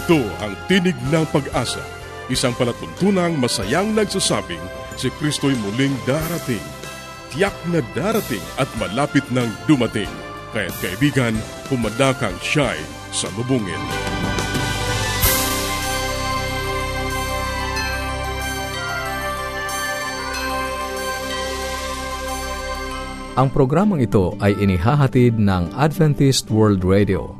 Ito ang Tinig ng Pag-asa, isang palatuntunang masayang nagsasabing si Kristo'y muling darating. Tiyak na darating at malapit nang dumating. Kaya't kaibigan, pumadakang siya'y sa lubungin. Ang programang ito ay inihahatid ng Adventist World Radio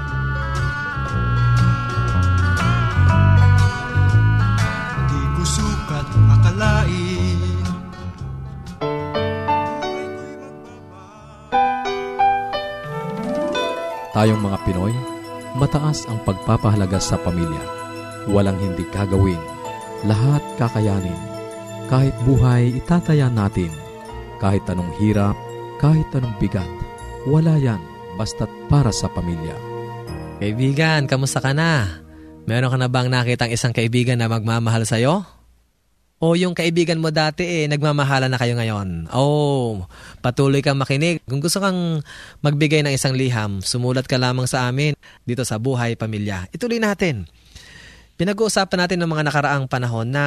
Sukat akalain Tayong mga Pinoy, mataas ang pagpapahalaga sa pamilya. Walang hindi kagawin. Lahat kakayanin. Kahit buhay, itataya natin. Kahit anong hirap, kahit anong bigat wala yan basta't para sa pamilya. Kaibigan, kamusta ka na? Meron ka na bang nakitang isang kaibigan na magmamahal sa'yo? O yung kaibigan mo dati eh, nagmamahala na kayo ngayon. Oh, patuloy kang makinig. Kung gusto kang magbigay ng isang liham, sumulat ka lamang sa amin dito sa Buhay Pamilya. Ituloy natin. Pinag-uusapan natin ng mga nakaraang panahon na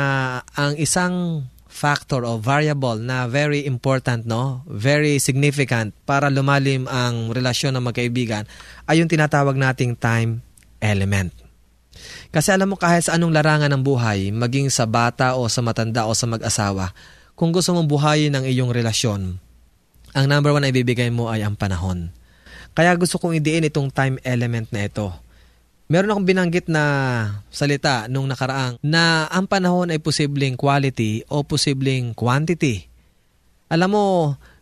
ang isang factor o variable na very important, no? Very significant para lumalim ang relasyon ng magkaibigan ay yung tinatawag nating time element. Kasi alam mo kahit sa anong larangan ng buhay, maging sa bata o sa matanda o sa mag-asawa, kung gusto mong buhayin ang iyong relasyon, ang number one na ibibigay mo ay ang panahon. Kaya gusto kong idiin itong time element na ito Meron akong binanggit na salita nung nakaraang na ang panahon ay posibleng quality o posibleng quantity. Alam mo,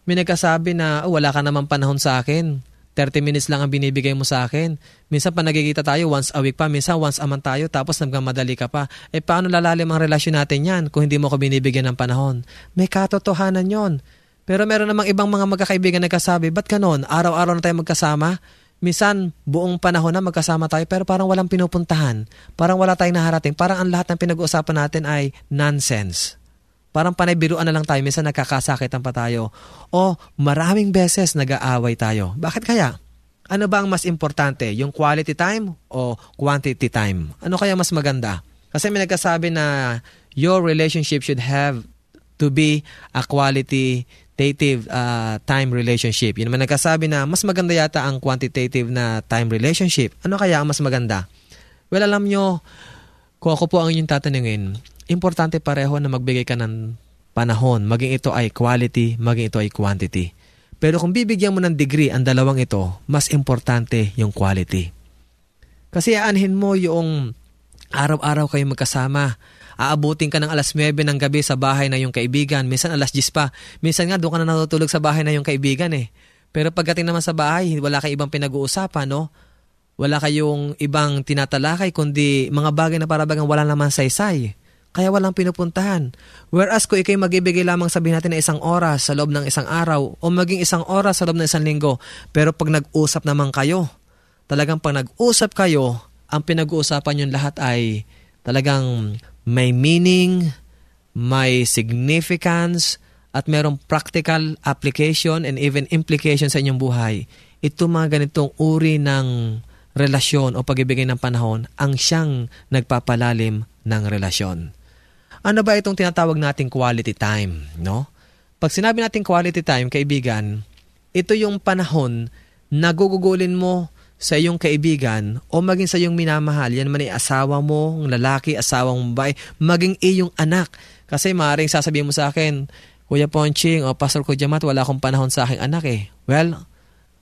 may nagkasabi na oh, wala ka naman panahon sa akin. 30 minutes lang ang binibigay mo sa akin. Minsan pa nagkikita tayo once a week pa, minsan once a month tayo tapos nagmamadali ka pa. Eh paano lalalim ang relasyon natin yan kung hindi mo ko binibigyan ng panahon? May katotohanan yon. Pero meron namang ibang mga magkakaibigan nagkasabi, ba't ganon? Araw-araw na tayo magkasama? Minsan, buong panahon na magkasama tayo pero parang walang pinupuntahan. Parang wala tayong naharating. Parang ang lahat ng pinag-uusapan natin ay nonsense. Parang panay biruan na lang tayo. Minsan nagkakasakitan pa tayo. O maraming beses nag-aaway tayo. Bakit kaya? Ano ba ang mas importante? Yung quality time o quantity time? Ano kaya mas maganda? Kasi may nagkasabi na your relationship should have to be a quality quantitative uh, time relationship. Yun naman nagkasabi na mas maganda yata ang quantitative na time relationship. Ano kaya ang mas maganda? Well, alam nyo, kung ako po ang inyong tatanungin, importante pareho na magbigay ka ng panahon, maging ito ay quality, maging ito ay quantity. Pero kung bibigyan mo ng degree ang dalawang ito, mas importante yung quality. Kasi aanhin mo yung araw-araw kayo magkasama, aabutin ka ng alas 9 ng gabi sa bahay na yung kaibigan, minsan alas 10 pa. Minsan nga doon ka na natutulog sa bahay na yung kaibigan eh. Pero pagdating naman sa bahay, wala kayong ibang pinag-uusapan, no? Wala kayong ibang tinatalakay, kundi mga bagay na parabagang wala naman saysay. Kaya walang pinupuntahan. Whereas kung ikay magibigay lamang sabihin natin na isang oras sa loob ng isang araw o maging isang oras sa loob ng isang linggo, pero pag nag-usap naman kayo, talagang pag nag-usap kayo, ang pinag-uusapan yung lahat ay talagang may meaning, may significance, at merong practical application and even implication sa inyong buhay. Ito mga ganitong uri ng relasyon o pagibigay ng panahon ang siyang nagpapalalim ng relasyon. Ano ba itong tinatawag nating quality time, no? Pag sinabi nating quality time, kaibigan, ito yung panahon na gugugulin mo sa iyong kaibigan o maging sa iyong minamahal, yan man ay asawa mo, lalaki, asawang babae, maging iyong anak. Kasi maaaring sasabihin mo sa akin, Kuya Ponching o Pastor Kujamat, wala akong panahon sa aking anak eh. Well,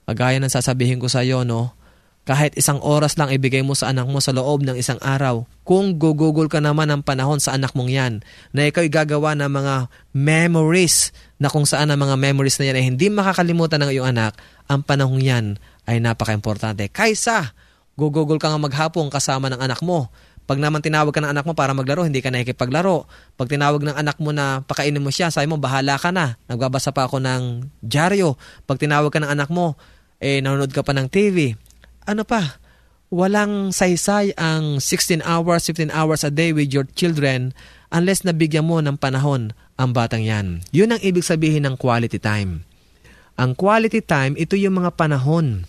kagaya ng sasabihin ko sa iyo, no, kahit isang oras lang ibigay mo sa anak mo sa loob ng isang araw, kung gugugol ka naman ng panahon sa anak mong yan, na ikaw gagawa ng mga memories na kung saan ang mga memories na yan ay hindi makakalimutan ng iyong anak, ang panahong yan ay napaka-importante. Kaysa, gugugol ka nga maghapon kasama ng anak mo. Pag naman tinawag ka ng anak mo para maglaro, hindi ka nakikipaglaro. Pag tinawag ng anak mo na pakainin mo siya, sabi mo, bahala ka na. Nagbabasa pa ako ng dyaryo. Pag tinawag ka ng anak mo, eh, nanonood ka pa ng TV ano pa, walang saysay ang 16 hours, 15 hours a day with your children unless nabigyan mo ng panahon ang batang yan. Yun ang ibig sabihin ng quality time. Ang quality time, ito yung mga panahon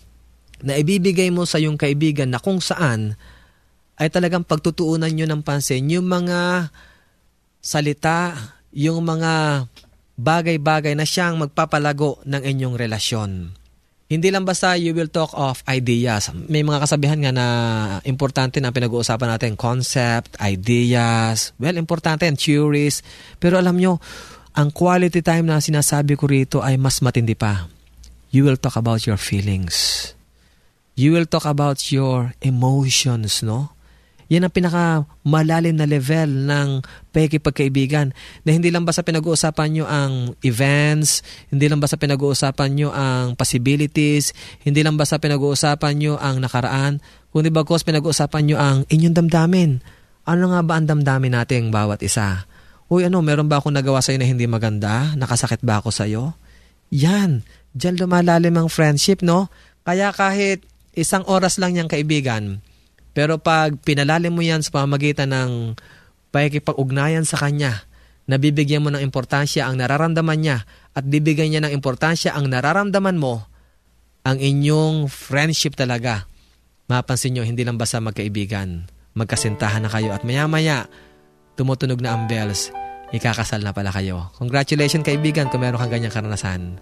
na ibibigay mo sa yung kaibigan na kung saan ay talagang pagtutuunan nyo ng pansin yung mga salita, yung mga bagay-bagay na siyang magpapalago ng inyong relasyon. Hindi lang basta you will talk of ideas. May mga kasabihan nga na importante na pinag-uusapan natin. Concept, ideas. Well, importante and theories. Pero alam nyo, ang quality time na sinasabi ko rito ay mas matindi pa. You will talk about your feelings. You will talk about your emotions, no? Yan ang pinaka malalim na level ng pagkipagkaibigan na hindi lang basta pinag-uusapan nyo ang events, hindi lang basta pinag-uusapan nyo ang possibilities, hindi lang basta pinag-uusapan nyo ang nakaraan, kundi bagos pinag-uusapan nyo ang inyong damdamin. Ano nga ba ang damdamin nating bawat isa? Uy, ano, meron ba akong nagawa sa'yo na hindi maganda? Nakasakit ba ako sa'yo? Yan, dyan lumalalim ang friendship, no? Kaya kahit isang oras lang niyang kaibigan, pero pag pinalalim mo yan sa pamamagitan ng pakikipag-ugnayan sa Kanya, nabibigyan mo ng importansya ang nararamdaman niya at bibigyan niya ng importansya ang nararamdaman mo, ang inyong friendship talaga. Mapansin nyo, hindi lang basta magkaibigan. Magkasintahan na kayo at maya-maya, tumutunog na ang bells, ikakasal na pala kayo. Congratulations kaibigan kung meron kang ganyang karanasan.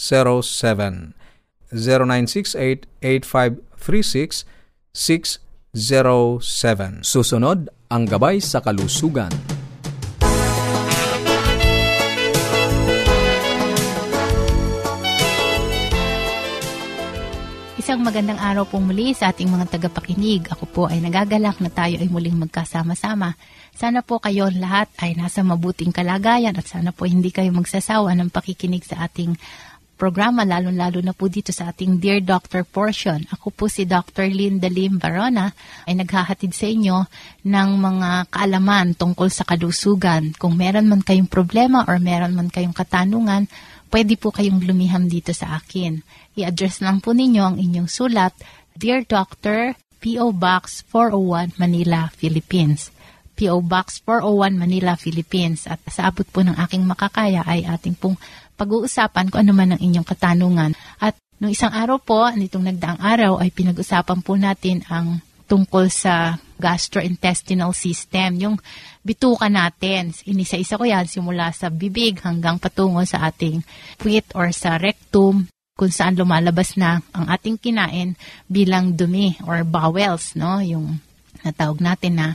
0968-8536-607. 0968-8536-607. Susunod, ang gabay sa kalusugan. Isang magandang araw pong muli sa ating mga tagapakinig. Ako po ay nagagalak na tayo ay muling magkasama-sama. Sana po kayo lahat ay nasa mabuting kalagayan at sana po hindi kayo magsasawa ng pakikinig sa ating programa, lalo-lalo na po dito sa ating Dear Doctor portion. Ako po si Dr. Linda Lim Barona ay naghahatid sa inyo ng mga kaalaman tungkol sa kalusugan. Kung meron man kayong problema or meron man kayong katanungan, pwede po kayong lumiham dito sa akin. I-address lang po ninyo ang inyong sulat, Dear Doctor, P.O. Box 401, Manila, Philippines. P.O. Box 401, Manila, Philippines. At sa abot po ng aking makakaya ay ating pong pag-uusapan kung ano man ang inyong katanungan. At nung isang araw po, nitong nagdaang araw, ay pinag-usapan po natin ang tungkol sa gastrointestinal system, yung bituka natin. Inisa-isa ko yan simula sa bibig hanggang patungo sa ating puwit or sa rectum kung saan lumalabas na ang ating kinain bilang dumi or bowels, no? Yung natawag natin na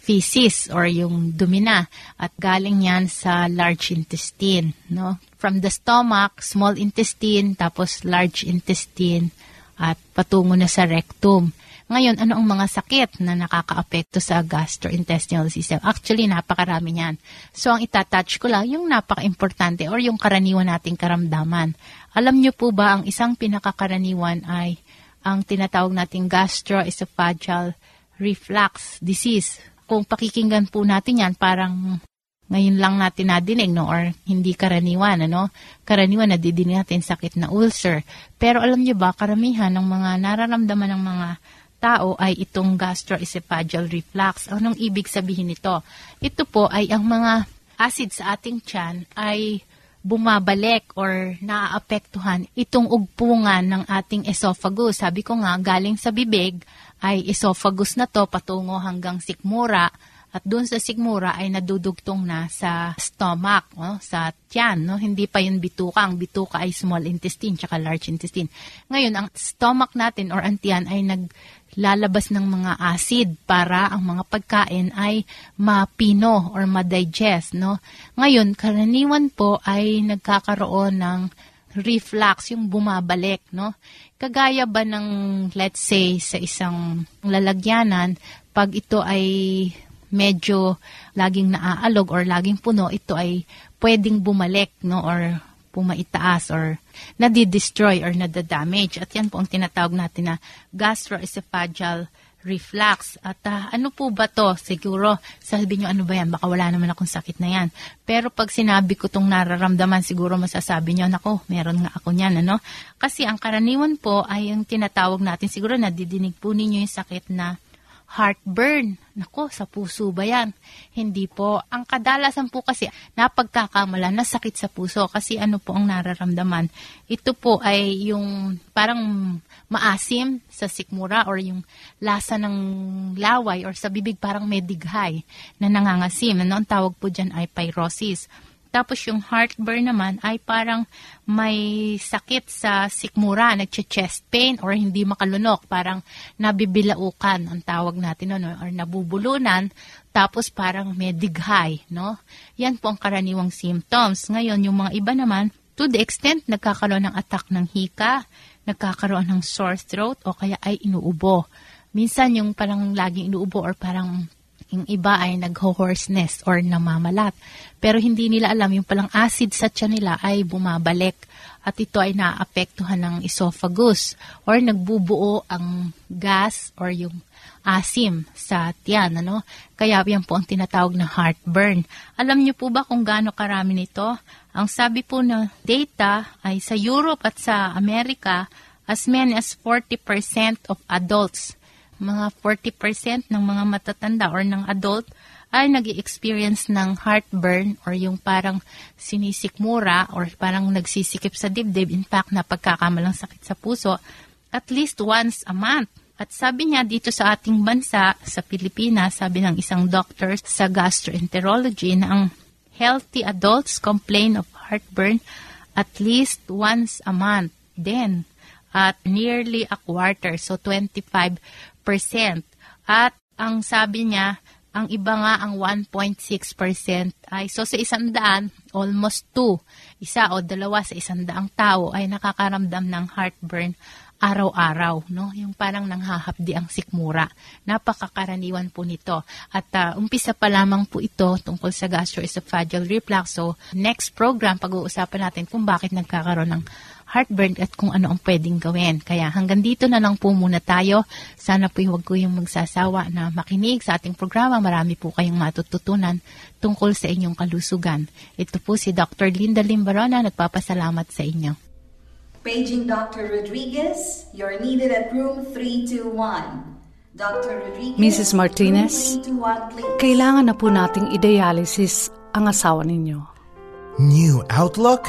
feces or yung dumina at galing yan sa large intestine, no? From the stomach, small intestine, tapos large intestine at patungo na sa rectum. Ngayon, ano ang mga sakit na nakakaapekto sa gastrointestinal system? Actually, napakarami niyan. So, ang itatouch ko lang, yung napaka-importante or yung karaniwan nating karamdaman. Alam niyo po ba, ang isang pinakakaraniwan ay ang tinatawag nating gastroesophageal reflux disease kung pakikinggan po natin yan, parang ngayon lang natin nadinig, no? Or hindi karaniwan, ano? Karaniwan, nadidinig natin sakit na ulcer. Pero alam niyo ba, karamihan ng mga nararamdaman ng mga tao ay itong gastroesophageal reflux. Anong ibig sabihin nito? Ito po ay ang mga acid sa ating tiyan ay bumabalik or naaapektuhan itong ugpungan ng ating esophagus. Sabi ko nga, galing sa bibig ay esophagus na to patungo hanggang sikmura at doon sa sigmura ay nadudugtong na sa stomach, no? sa tiyan. No? Hindi pa yung bituka. Ang bituka ay small intestine tsaka large intestine. Ngayon, ang stomach natin or ang tiyan ay naglalabas ng mga acid para ang mga pagkain ay mapino or ma-digest. No? Ngayon, karaniwan po ay nagkakaroon ng reflux, yung bumabalik, no? Kagaya ba ng, let's say, sa isang lalagyanan, pag ito ay medyo laging naaalog or laging puno, ito ay pwedeng bumalik, no? Or pumaitaas or nadidestroy or nadadamage. At yan po ang tinatawag natin na gastroesophageal reflux. At uh, ano po ba to? Siguro, sabi nyo, ano ba yan? Baka wala naman akong sakit na yan. Pero pag sinabi ko itong nararamdaman, siguro masasabi nyo, nako, meron nga ako niyan, ano? Kasi ang karaniwan po ay yung tinatawag natin, siguro nadidinig po ninyo yung sakit na heartburn. Nako, sa puso ba yan? Hindi po. Ang kadalasan po kasi napagkakamala na sakit sa puso kasi ano po ang nararamdaman. Ito po ay yung parang maasim sa sikmura or yung lasa ng laway or sa bibig parang may dighay na nangangasim. Ano ang tawag po dyan ay pyrosis. Tapos yung heartburn naman ay parang may sakit sa sikmura, nagche-chest pain or hindi makalunok, parang nabibilaukan ang tawag natin no, or nabubulunan, tapos parang may no? Yan po ang karaniwang symptoms. Ngayon, yung mga iba naman, to the extent nagkakaroon ng attack ng hika, nagkakaroon ng sore throat o kaya ay inuubo. Minsan yung parang laging inuubo or parang yung iba ay nagho-hoarseness or namamalat. Pero hindi nila alam yung palang acid sa tiyan nila ay bumabalik at ito ay naapektuhan ng esophagus or nagbubuo ang gas or yung asim sa tiyan. Ano? Kaya yan po ang tinatawag na heartburn. Alam niyo po ba kung gaano karami nito? Ang sabi po na data ay sa Europe at sa Amerika, as many as 40% of adults mga 40% ng mga matatanda or ng adult ay nag experience ng heartburn or yung parang sinisikmura or parang nagsisikip sa dibdib. In fact, napagkakamalang sakit sa puso at least once a month. At sabi niya dito sa ating bansa, sa Pilipinas, sabi ng isang doctor sa gastroenterology na ang healthy adults complain of heartburn at least once a month. Then, at nearly a quarter, so 25 at ang sabi niya, ang iba nga ang 1.6% ay so sa isang daan, almost 2, isa o dalawa sa isang daang tao ay nakakaramdam ng heartburn araw-araw, no? Yung parang nanghahapdi ang sikmura. Napakakaraniwan po nito. At uh, umpisa pa lamang po ito tungkol sa gastroesophageal reflux. So, next program, pag-uusapan natin kung bakit nagkakaroon ng heartburn at kung ano ang pwedeng gawin. Kaya hanggang dito na lang po muna tayo. Sana po huwag ko yung magsasawa na makinig sa ating programa. Marami po kayong matututunan tungkol sa inyong kalusugan. Ito po si Dr. Linda Limbarona. Nagpapasalamat sa inyo. Paging Dr. Rodriguez, you're needed at room 321. Dr. Rodriguez, Mrs. Martinez, room 321, please. kailangan na po nating i-dialysis ang asawa ninyo. New outlook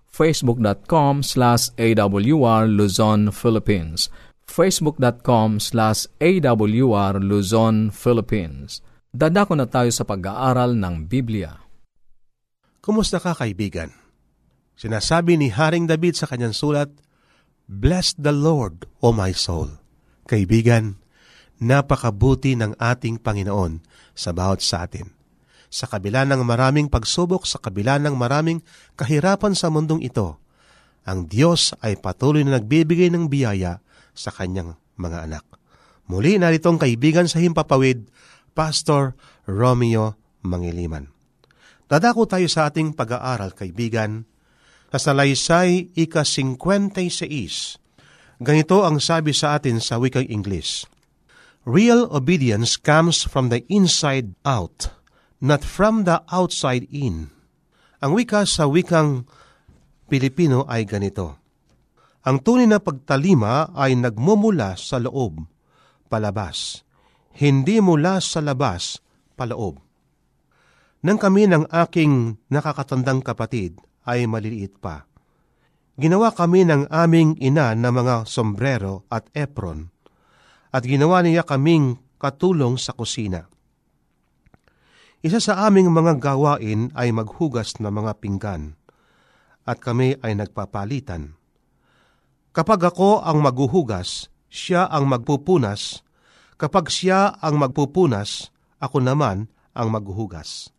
facebook.com slash awr Luzon, Philippines facebook.com slash awr Luzon, Philippines Dadako na tayo sa pag-aaral ng Biblia. Kumusta ka kaibigan? Sinasabi ni Haring David sa kanyang sulat, Bless the Lord, O my soul. Kaibigan, napakabuti ng ating Panginoon sa bawat sa atin. Sa kabila ng maraming pagsubok, sa kabila ng maraming kahirapan sa mundong ito, ang Diyos ay patuloy na nagbibigay ng biyaya sa kanyang mga anak. Muli naritong kaibigan sa Himpapawid, Pastor Romeo Mangiliman. Dadako tayo sa ating pag-aaral, kaibigan, sa Salaysay ika-56. Ganito ang sabi sa atin sa wikang English. Real obedience comes from the inside out, not from the outside in. Ang wika sa wikang Pilipino ay ganito. Ang tunay na pagtalima ay nagmumula sa loob, palabas hindi mula sa labas, paloob. Nang kami ng aking nakakatandang kapatid ay maliliit pa. Ginawa kami ng aming ina na mga sombrero at apron, at ginawa niya kaming katulong sa kusina. Isa sa aming mga gawain ay maghugas ng mga pinggan, at kami ay nagpapalitan. Kapag ako ang maghuhugas, siya ang magpupunas, kapag siya ang magpupunas, ako naman ang maghuhugas.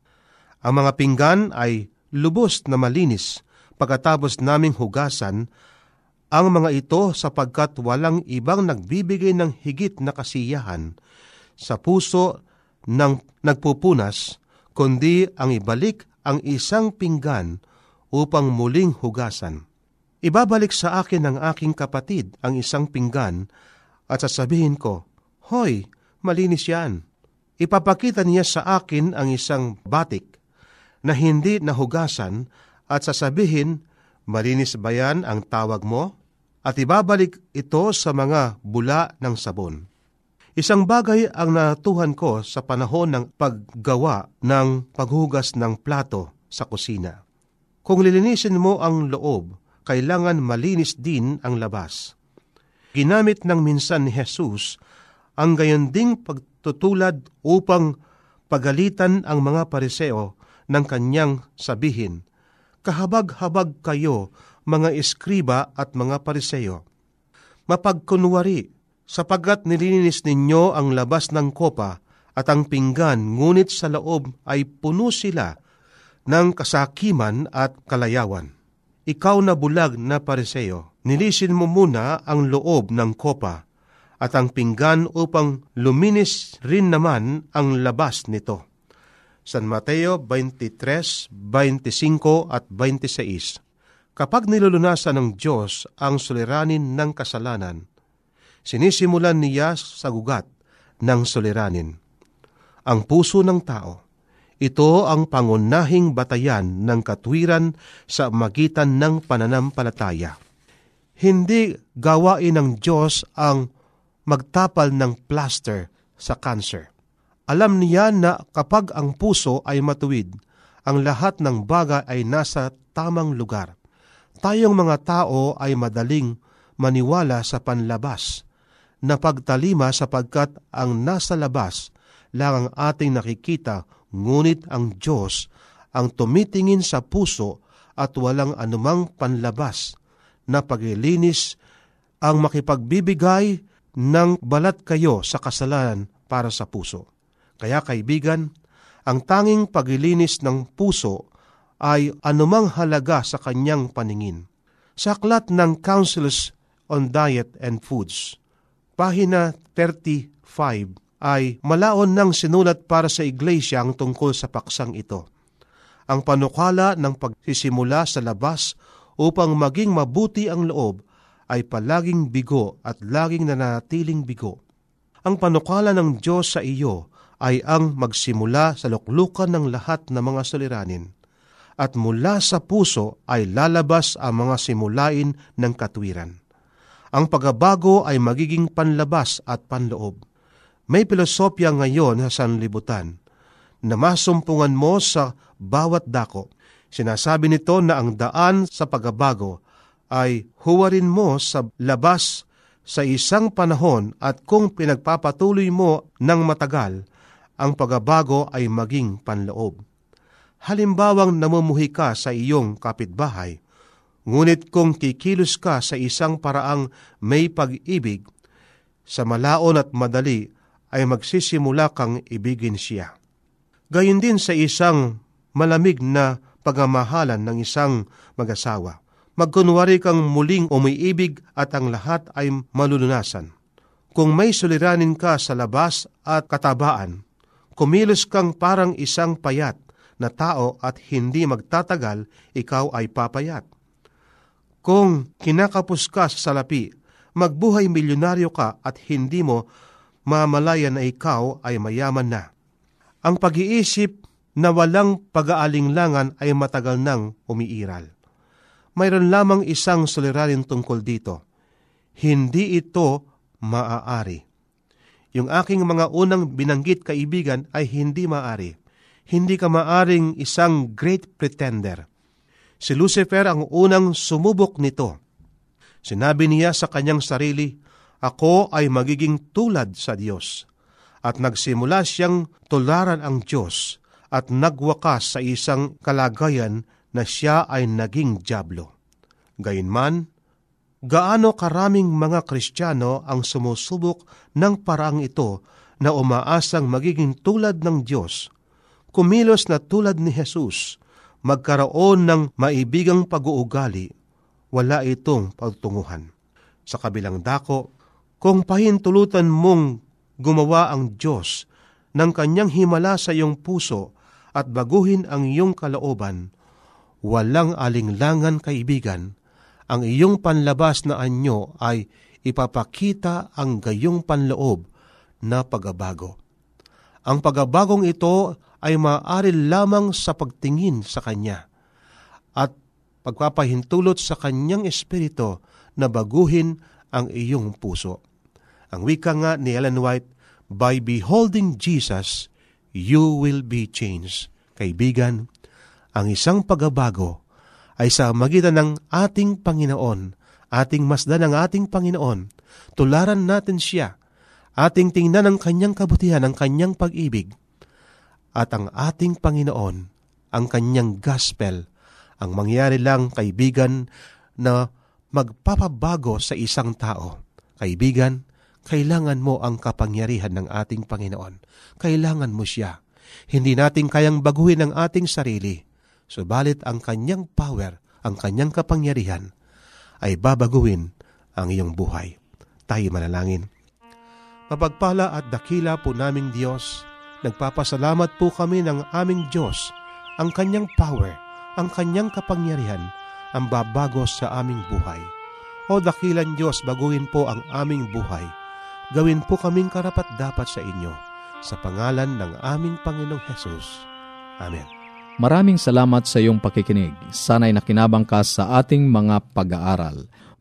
Ang mga pinggan ay lubos na malinis pagkatapos naming hugasan ang mga ito sapagkat walang ibang nagbibigay ng higit na kasiyahan sa puso ng nagpupunas, kundi ang ibalik ang isang pinggan upang muling hugasan. Ibabalik sa akin ng aking kapatid ang isang pinggan at sasabihin ko, Hoy, malinis yan. Ipapakita niya sa akin ang isang batik na hindi nahugasan at sasabihin, malinis ba yan ang tawag mo? At ibabalik ito sa mga bula ng sabon. Isang bagay ang natuhan ko sa panahon ng paggawa ng paghugas ng plato sa kusina. Kung lilinisin mo ang loob, kailangan malinis din ang labas. Ginamit ng minsan ni Jesus ang gayon ding pagtutulad upang pagalitan ang mga pariseo ng kanyang sabihin, Kahabag-habag kayo, mga eskriba at mga pariseo. Mapagkunwari, sapagkat nililinis ninyo ang labas ng kopa at ang pinggan, ngunit sa loob ay puno sila ng kasakiman at kalayawan. Ikaw na bulag na pariseo, nilisin mo muna ang loob ng kopa at ang pinggan upang luminis rin naman ang labas nito. San Mateo 23, 25 at 26 Kapag nilulunasan ng Diyos ang suliranin ng kasalanan, sinisimulan niya sa gugat ng suliranin. Ang puso ng tao, ito ang pangunahing batayan ng katwiran sa magitan ng pananampalataya. Hindi gawain ng Diyos ang magtapal ng plaster sa cancer. Alam niya na kapag ang puso ay matuwid, ang lahat ng bagay ay nasa tamang lugar. Tayong mga tao ay madaling maniwala sa panlabas na pagtalima sapagkat ang nasa labas lang ang ating nakikita, ngunit ang Diyos ang tumitingin sa puso at walang anumang panlabas na paglilinis ang makipagbibigay ng balat kayo sa kasalanan para sa puso. Kaya kaibigan, ang tanging paglilinis ng puso ay anumang halaga sa kanyang paningin. Sa aklat ng Councils on Diet and Foods, pahina 35 ay malaon ng sinulat para sa iglesia ang tungkol sa paksang ito. Ang panukala ng pagsisimula sa labas upang maging mabuti ang loob ay palaging bigo at laging nanatiling bigo. Ang panukala ng Diyos sa iyo ay ang magsimula sa luklukan ng lahat ng mga suliranin at mula sa puso ay lalabas ang mga simulain ng katwiran. Ang pagbabago ay magiging panlabas at panloob. May pilosopya ngayon sa sanlibutan na masumpungan mo sa bawat dako. Sinasabi nito na ang daan sa pagbabago ay huwarin mo sa labas sa isang panahon at kung pinagpapatuloy mo ng matagal, ang pagbabago ay maging panloob. Halimbawang namumuhi ka sa iyong kapitbahay, ngunit kung kikilos ka sa isang paraang may pag-ibig, sa malaon at madali ay magsisimula kang ibigin siya. Gayon din sa isang malamig na pagmamahalan ng isang mag-asawa. Magkunwari kang muling umiibig at ang lahat ay malulunasan. Kung may suliranin ka sa labas at katabaan, kumilos kang parang isang payat na tao at hindi magtatagal, ikaw ay papayat. Kung kinakapos ka sa salapi, magbuhay milyonaryo ka at hindi mo mamalayan na ikaw ay mayaman na. Ang pag-iisip na walang pag-aalinglangan ay matagal nang umiiral. Mayroon lamang isang suliranin tungkol dito. Hindi ito maaari. Yung aking mga unang binanggit kaibigan ay hindi maaari. Hindi ka maaring isang great pretender. Si Lucifer ang unang sumubok nito. Sinabi niya sa kanyang sarili, Ako ay magiging tulad sa Diyos. At nagsimula siyang tularan ang Diyos at nagwakas sa isang kalagayan na siya ay naging jablo. Gayunman, gaano karaming mga Kristiyano ang sumusubok ng paraang ito na umaasang magiging tulad ng Diyos, kumilos na tulad ni Jesus, magkaroon ng maibigang pag-uugali, wala itong pagtunguhan. Sa kabilang dako, kung pahintulutan mong gumawa ang Diyos ng kanyang himala sa iyong puso at baguhin ang iyong kalooban, walang alinglangan kaibigan, ang iyong panlabas na anyo ay ipapakita ang gayong panloob na pagabago. Ang pagabagong ito ay maaari lamang sa pagtingin sa Kanya at pagpapahintulot sa Kanyang Espiritu na baguhin ang iyong puso. Ang wika nga ni Ellen White, By beholding Jesus, you will be changed. Kaibigan, ang isang pagbabago ay sa magitan ng ating Panginoon, ating masdan ng ating Panginoon, tularan natin siya, ating tingnan ang kanyang kabutihan, ang kanyang pag-ibig, at ang ating Panginoon, ang kanyang gospel, ang mangyari lang, kaibigan, na magpapabago sa isang tao. Kaibigan, kailangan mo ang kapangyarihan ng ating Panginoon. Kailangan mo siya. Hindi natin kayang baguhin ang ating sarili. Subalit ang kanyang power, ang kanyang kapangyarihan, ay babaguhin ang iyong buhay. Tayo manalangin. Mapagpala at dakila po naming Diyos, nagpapasalamat po kami ng aming Diyos, ang kanyang power, ang kanyang kapangyarihan, ang babago sa aming buhay. O dakilan Diyos, baguhin po ang aming buhay gawin po kaming karapat dapat sa inyo. Sa pangalan ng aming Panginoong Hesus. Amen. Maraming salamat sa iyong pakikinig. Sana'y nakinabang ka sa ating mga pag-aaral.